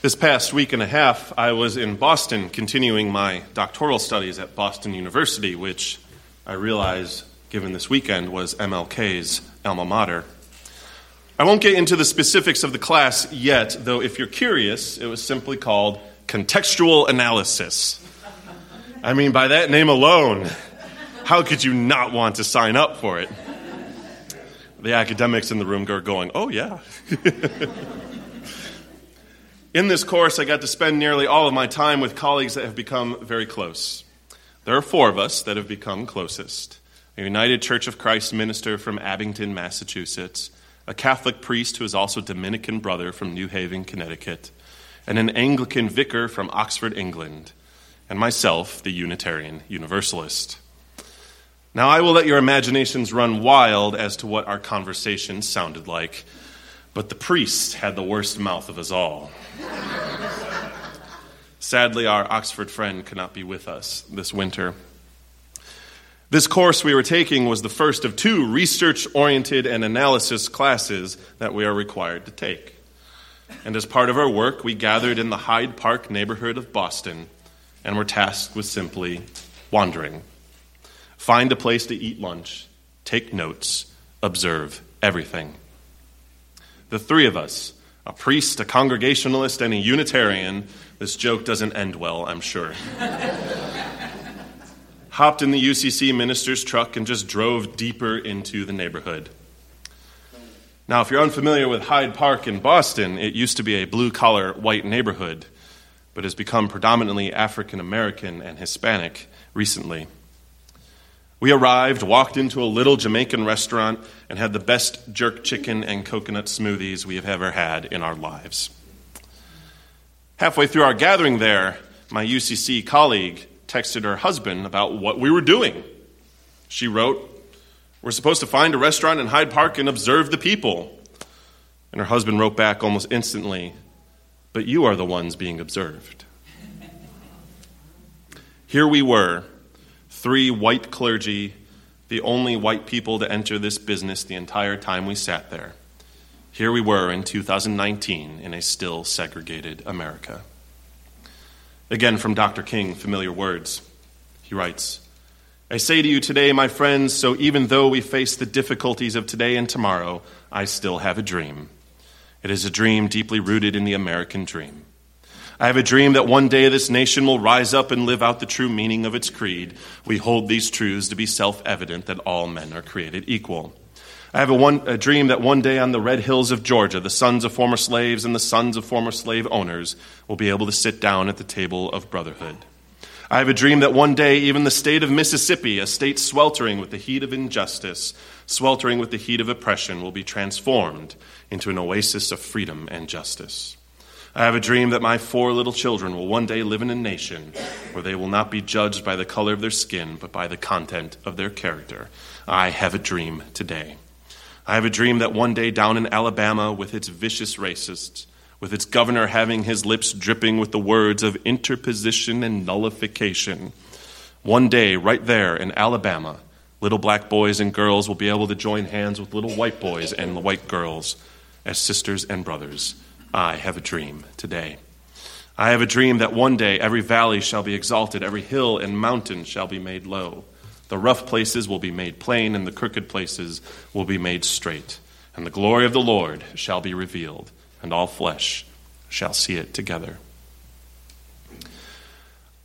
This past week and a half, I was in Boston continuing my doctoral studies at Boston University, which I realize, given this weekend, was MLK's alma mater. I won't get into the specifics of the class yet, though, if you're curious, it was simply called contextual analysis. I mean, by that name alone, how could you not want to sign up for it? The academics in the room are going, oh, yeah. In this course, I got to spend nearly all of my time with colleagues that have become very close. There are four of us that have become closest. A United Church of Christ minister from Abington, Massachusetts, a Catholic priest who is also Dominican brother from New Haven, Connecticut, and an Anglican vicar from Oxford, England, and myself, the Unitarian Universalist. Now, I will let your imaginations run wild as to what our conversation sounded like, but the priest had the worst mouth of us all. Sadly, our Oxford friend could not be with us this winter. This course we were taking was the first of two research oriented and analysis classes that we are required to take. And as part of our work, we gathered in the Hyde Park neighborhood of Boston and were tasked with simply wandering. Find a place to eat lunch, take notes, observe everything. The three of us, a priest, a Congregationalist, and a Unitarian, this joke doesn't end well, I'm sure. Hopped in the UCC minister's truck and just drove deeper into the neighborhood. Now, if you're unfamiliar with Hyde Park in Boston, it used to be a blue collar white neighborhood, but has become predominantly African American and Hispanic recently. We arrived, walked into a little Jamaican restaurant, and had the best jerk chicken and coconut smoothies we have ever had in our lives. Halfway through our gathering there, my UCC colleague texted her husband about what we were doing. She wrote, We're supposed to find a restaurant in Hyde Park and observe the people. And her husband wrote back almost instantly, But you are the ones being observed. Here we were three white clergy, the only white people to enter this business the entire time we sat there. Here we were in 2019 in a still segregated America. Again, from Dr. King, familiar words. He writes I say to you today, my friends, so even though we face the difficulties of today and tomorrow, I still have a dream. It is a dream deeply rooted in the American dream. I have a dream that one day this nation will rise up and live out the true meaning of its creed. We hold these truths to be self evident that all men are created equal. I have a, one, a, dream that one day on the red hills of Georgia, the sons of former slaves and the sons of former slave owners will be able to sit down at the table of brotherhood. I have a dream that one day, even the state of Mississippi, a state sweltering with the heat of injustice, sweltering with the heat of oppression, will be transformed into an oasis of freedom and justice. I have a dream that my four little children will one day live in a nation where they will not be judged by the color of their skin, but by the content of their character. I have a dream today. I have a dream that one day down in Alabama, with its vicious racists, with its governor having his lips dripping with the words of interposition and nullification, one day, right there in Alabama, little black boys and girls will be able to join hands with little white boys and white girls as sisters and brothers I have a dream today. I have a dream that one day every valley shall be exalted, every hill and mountain shall be made low. The rough places will be made plain, and the crooked places will be made straight. And the glory of the Lord shall be revealed, and all flesh shall see it together.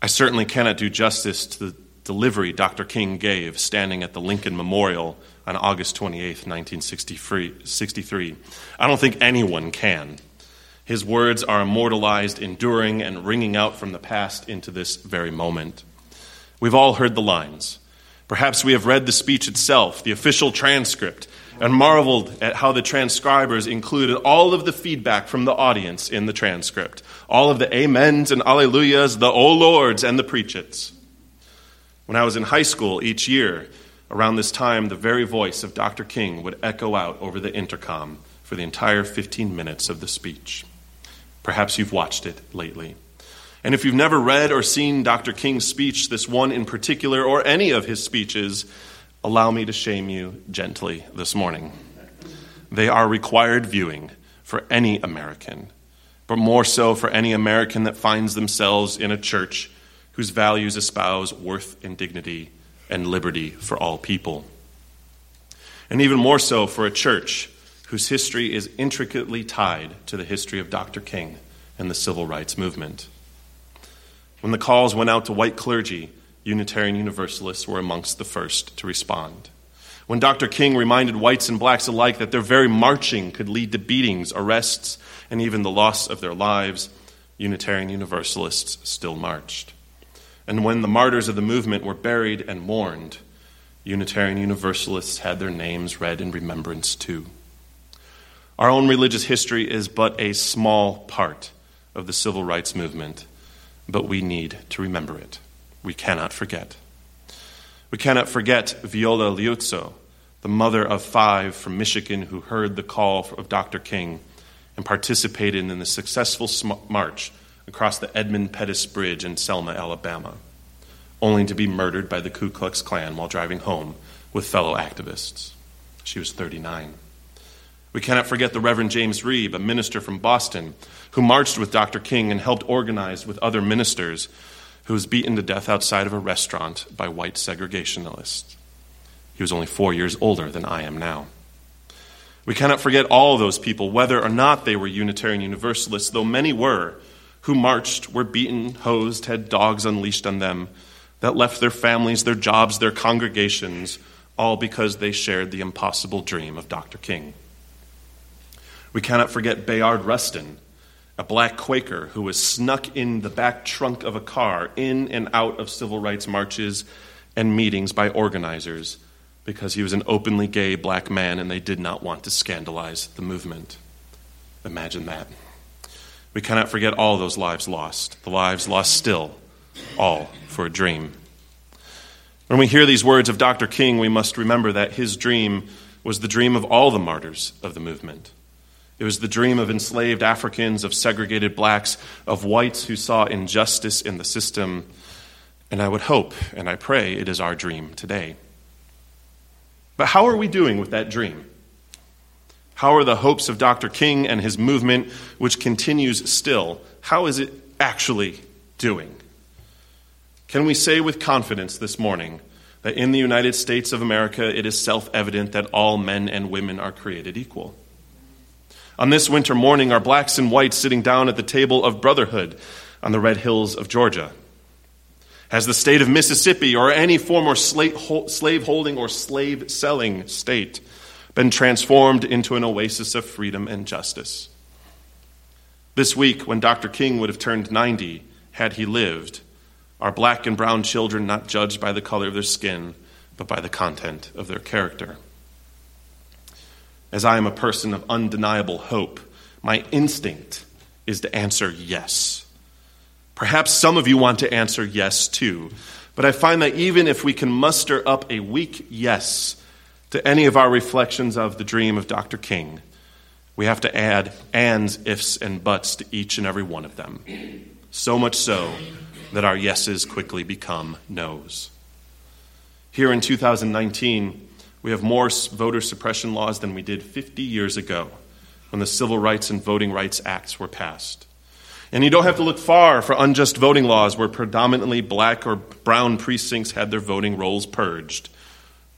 I certainly cannot do justice to the delivery Dr. King gave standing at the Lincoln Memorial on August 28, 1963. I don't think anyone can. His words are immortalized, enduring, and ringing out from the past into this very moment. We've all heard the lines. Perhaps we have read the speech itself, the official transcript, and marveled at how the transcribers included all of the feedback from the audience in the transcript, all of the amens and alleluias, the oh lords, and the preachets. When I was in high school each year, around this time, the very voice of Dr. King would echo out over the intercom for the entire 15 minutes of the speech. Perhaps you've watched it lately. And if you've never read or seen Dr. King's speech, this one in particular, or any of his speeches, allow me to shame you gently this morning. They are required viewing for any American, but more so for any American that finds themselves in a church whose values espouse worth and dignity and liberty for all people. And even more so for a church whose history is intricately tied to the history of Dr. King and the civil rights movement. When the calls went out to white clergy, Unitarian Universalists were amongst the first to respond. When Dr. King reminded whites and blacks alike that their very marching could lead to beatings, arrests, and even the loss of their lives, Unitarian Universalists still marched. And when the martyrs of the movement were buried and mourned, Unitarian Universalists had their names read in remembrance too. Our own religious history is but a small part of the civil rights movement, but we need to remember it. We cannot forget. We cannot forget Viola Liuzzo, the mother of five from Michigan who heard the call of Dr. King and participated in the successful march across the Edmund Pettus Bridge in Selma, Alabama, only to be murdered by the Ku Klux Klan while driving home with fellow activists. She was 39. We cannot forget the Reverend James Reeb, a minister from Boston, who marched with Dr. King and helped organize with other ministers, who was beaten to death outside of a restaurant by white segregationists. He was only four years older than I am now. We cannot forget all those people, whether or not they were Unitarian Universalists, though many were, who marched, were beaten, hosed, had dogs unleashed on them, that left their families, their jobs, their congregations, all because they shared the impossible dream of Dr. King. We cannot forget Bayard Rustin, a black Quaker who was snuck in the back trunk of a car in and out of civil rights marches and meetings by organizers because he was an openly gay black man and they did not want to scandalize the movement. Imagine that. We cannot forget all those lives lost, the lives lost still, all for a dream. When we hear these words of Dr. King, we must remember that his dream was the dream of all the martyrs of the movement. It was the dream of enslaved Africans, of segregated blacks, of whites who saw injustice in the system. And I would hope and I pray it is our dream today. But how are we doing with that dream? How are the hopes of Dr. King and his movement, which continues still, how is it actually doing? Can we say with confidence this morning that in the United States of America it is self evident that all men and women are created equal? On this winter morning are blacks and whites sitting down at the table of brotherhood on the red hills of Georgia. Has the state of Mississippi or any former slave holding or slave selling state been transformed into an oasis of freedom and justice? This week, when Dr. King would have turned 90 had he lived, are black and brown children not judged by the color of their skin, but by the content of their character? As I am a person of undeniable hope, my instinct is to answer yes. Perhaps some of you want to answer yes too, but I find that even if we can muster up a weak yes to any of our reflections of the dream of Dr. King, we have to add ands, ifs, and buts to each and every one of them. So much so that our yeses quickly become nos. Here in 2019, we have more voter suppression laws than we did 50 years ago when the Civil Rights and Voting Rights Acts were passed. And you don't have to look far for unjust voting laws where predominantly black or brown precincts had their voting rolls purged,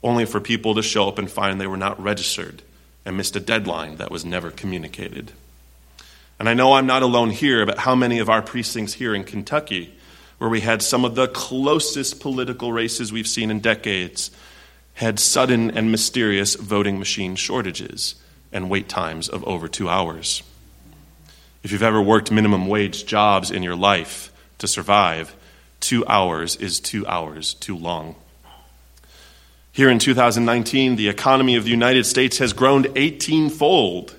only for people to show up and find they were not registered and missed a deadline that was never communicated. And I know I'm not alone here, but how many of our precincts here in Kentucky, where we had some of the closest political races we've seen in decades, had sudden and mysterious voting machine shortages and wait times of over two hours. If you've ever worked minimum wage jobs in your life to survive, two hours is two hours too long. Here in 2019, the economy of the United States has grown 18 fold,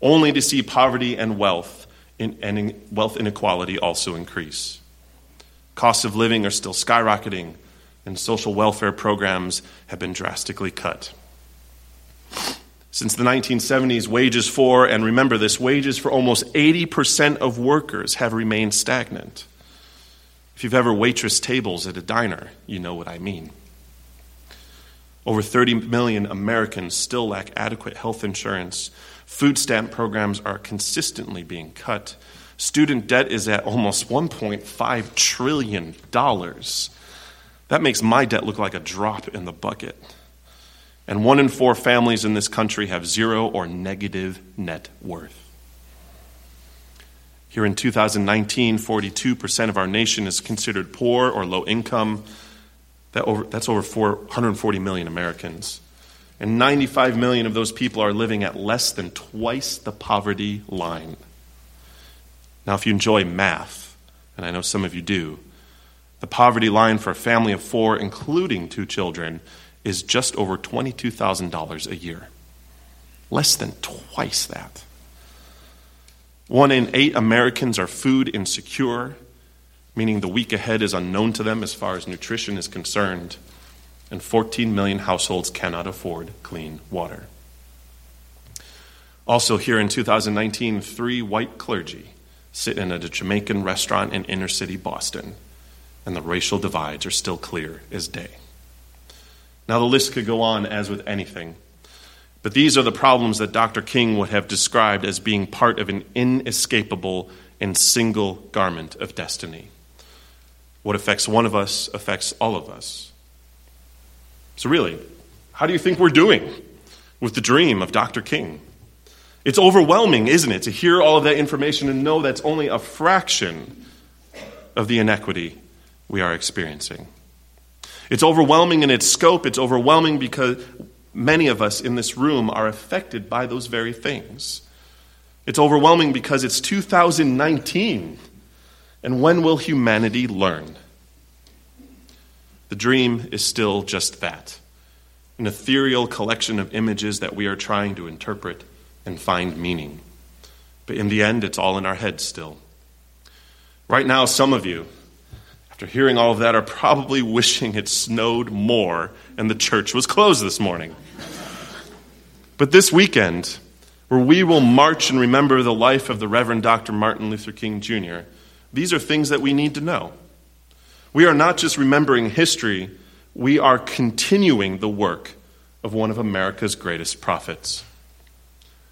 only to see poverty and wealth and wealth inequality also increase. Costs of living are still skyrocketing and social welfare programs have been drastically cut. Since the 1970s, wages for, and remember this, wages for almost 80% of workers have remained stagnant. If you've ever waitress tables at a diner, you know what I mean. Over 30 million Americans still lack adequate health insurance. Food stamp programs are consistently being cut. Student debt is at almost $1.5 trillion. That makes my debt look like a drop in the bucket. And one in four families in this country have zero or negative net worth. Here in 2019, 42% of our nation is considered poor or low income. That over, that's over 440 million Americans. And 95 million of those people are living at less than twice the poverty line. Now, if you enjoy math, and I know some of you do, the poverty line for a family of four, including two children, is just over $22,000 a year. Less than twice that. One in eight Americans are food insecure, meaning the week ahead is unknown to them as far as nutrition is concerned, and 14 million households cannot afford clean water. Also, here in 2019, three white clergy sit in a Jamaican restaurant in inner city Boston, and the racial divides are still clear as day. Now, the list could go on as with anything, but these are the problems that Dr. King would have described as being part of an inescapable and single garment of destiny. What affects one of us affects all of us. So, really, how do you think we're doing with the dream of Dr. King? It's overwhelming, isn't it, to hear all of that information and know that's only a fraction of the inequity we are experiencing. It's overwhelming in its scope. It's overwhelming because many of us in this room are affected by those very things. It's overwhelming because it's 2019. And when will humanity learn? The dream is still just that an ethereal collection of images that we are trying to interpret and find meaning. But in the end, it's all in our heads still. Right now, some of you, after hearing all of that, are probably wishing it snowed more and the church was closed this morning. But this weekend, where we will march and remember the life of the Reverend Dr. Martin Luther King Jr., these are things that we need to know. We are not just remembering history, we are continuing the work of one of America's greatest prophets.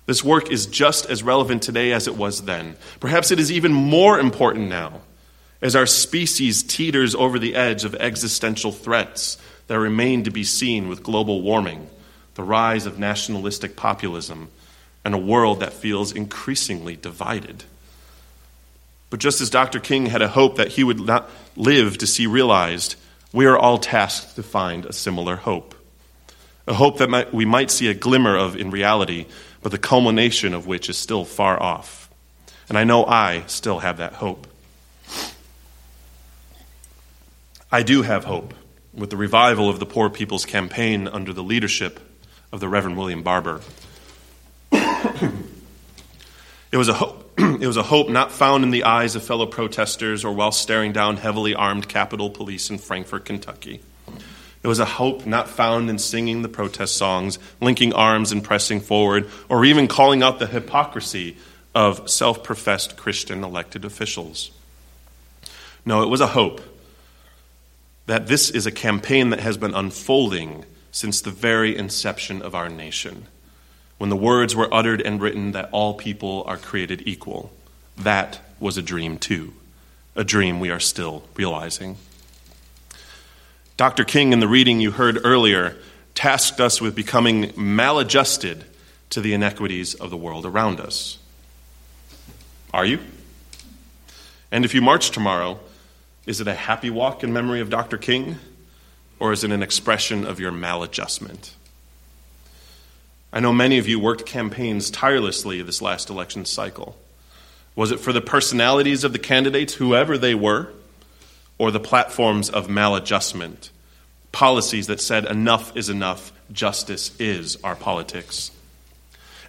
This work is just as relevant today as it was then. Perhaps it is even more important now as our species teeters over the edge of existential threats that remain to be seen with global warming, the rise of nationalistic populism, and a world that feels increasingly divided. But just as Dr. King had a hope that he would not live to see realized, we are all tasked to find a similar hope. A hope that we might see a glimmer of in reality but the culmination of which is still far off. And I know I still have that hope. I do have hope with the revival of the Poor People's Campaign under the leadership of the Reverend William Barber. it was a hope. it was a hope not found in the eyes of fellow protesters or while staring down heavily armed Capitol Police in Frankfort, Kentucky. It was a hope not found in singing the protest songs, linking arms and pressing forward, or even calling out the hypocrisy of self professed Christian elected officials. No, it was a hope that this is a campaign that has been unfolding since the very inception of our nation, when the words were uttered and written that all people are created equal. That was a dream, too, a dream we are still realizing. Dr. King, in the reading you heard earlier, tasked us with becoming maladjusted to the inequities of the world around us. Are you? And if you march tomorrow, is it a happy walk in memory of Dr. King, or is it an expression of your maladjustment? I know many of you worked campaigns tirelessly this last election cycle. Was it for the personalities of the candidates, whoever they were? or the platforms of maladjustment, policies that said enough is enough, justice is our politics.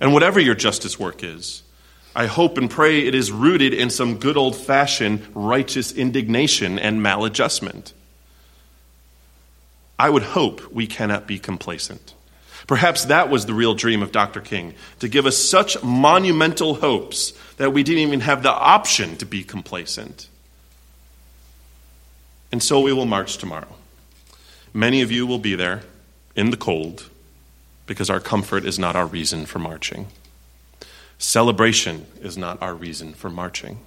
And whatever your justice work is, I hope and pray it is rooted in some good old fashioned righteous indignation and maladjustment. I would hope we cannot be complacent. Perhaps that was the real dream of Dr. King to give us such monumental hopes that we didn't even have the option to be complacent. And so we will march tomorrow. Many of you will be there in the cold because our comfort is not our reason for marching. Celebration is not our reason for marching.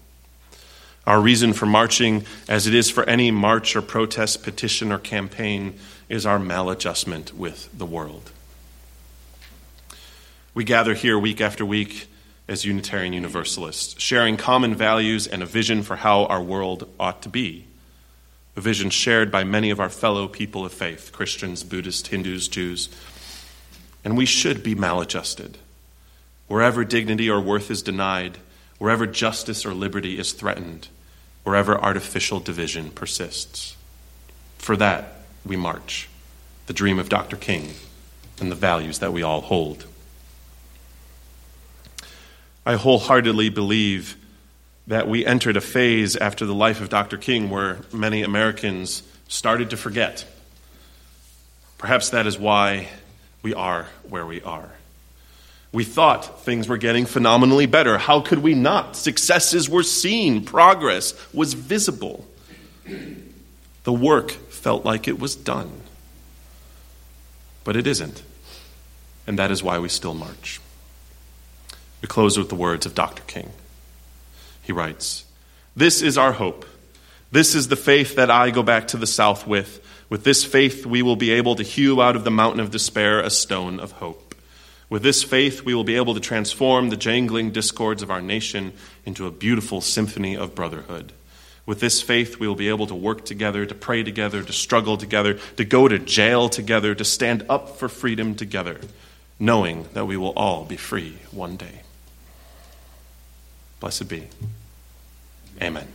Our reason for marching, as it is for any march or protest, petition, or campaign, is our maladjustment with the world. We gather here week after week as Unitarian Universalists, sharing common values and a vision for how our world ought to be. A vision shared by many of our fellow people of faith Christians, Buddhists, Hindus, Jews. And we should be maladjusted. Wherever dignity or worth is denied, wherever justice or liberty is threatened, wherever artificial division persists. For that, we march the dream of Dr. King and the values that we all hold. I wholeheartedly believe that we entered a phase after the life of Dr. King where many Americans started to forget. Perhaps that is why we are where we are. We thought things were getting phenomenally better. How could we not? Successes were seen, progress was visible. The work felt like it was done. But it isn't. And that is why we still march. We close with the words of Dr. King. He writes This is our hope. This is the faith that I go back to the South with. With this faith, we will be able to hew out of the mountain of despair a stone of hope. With this faith, we will be able to transform the jangling discords of our nation into a beautiful symphony of brotherhood. With this faith, we will be able to work together, to pray together, to struggle together, to go to jail together, to stand up for freedom together, knowing that we will all be free one day. Blessed be. Amen.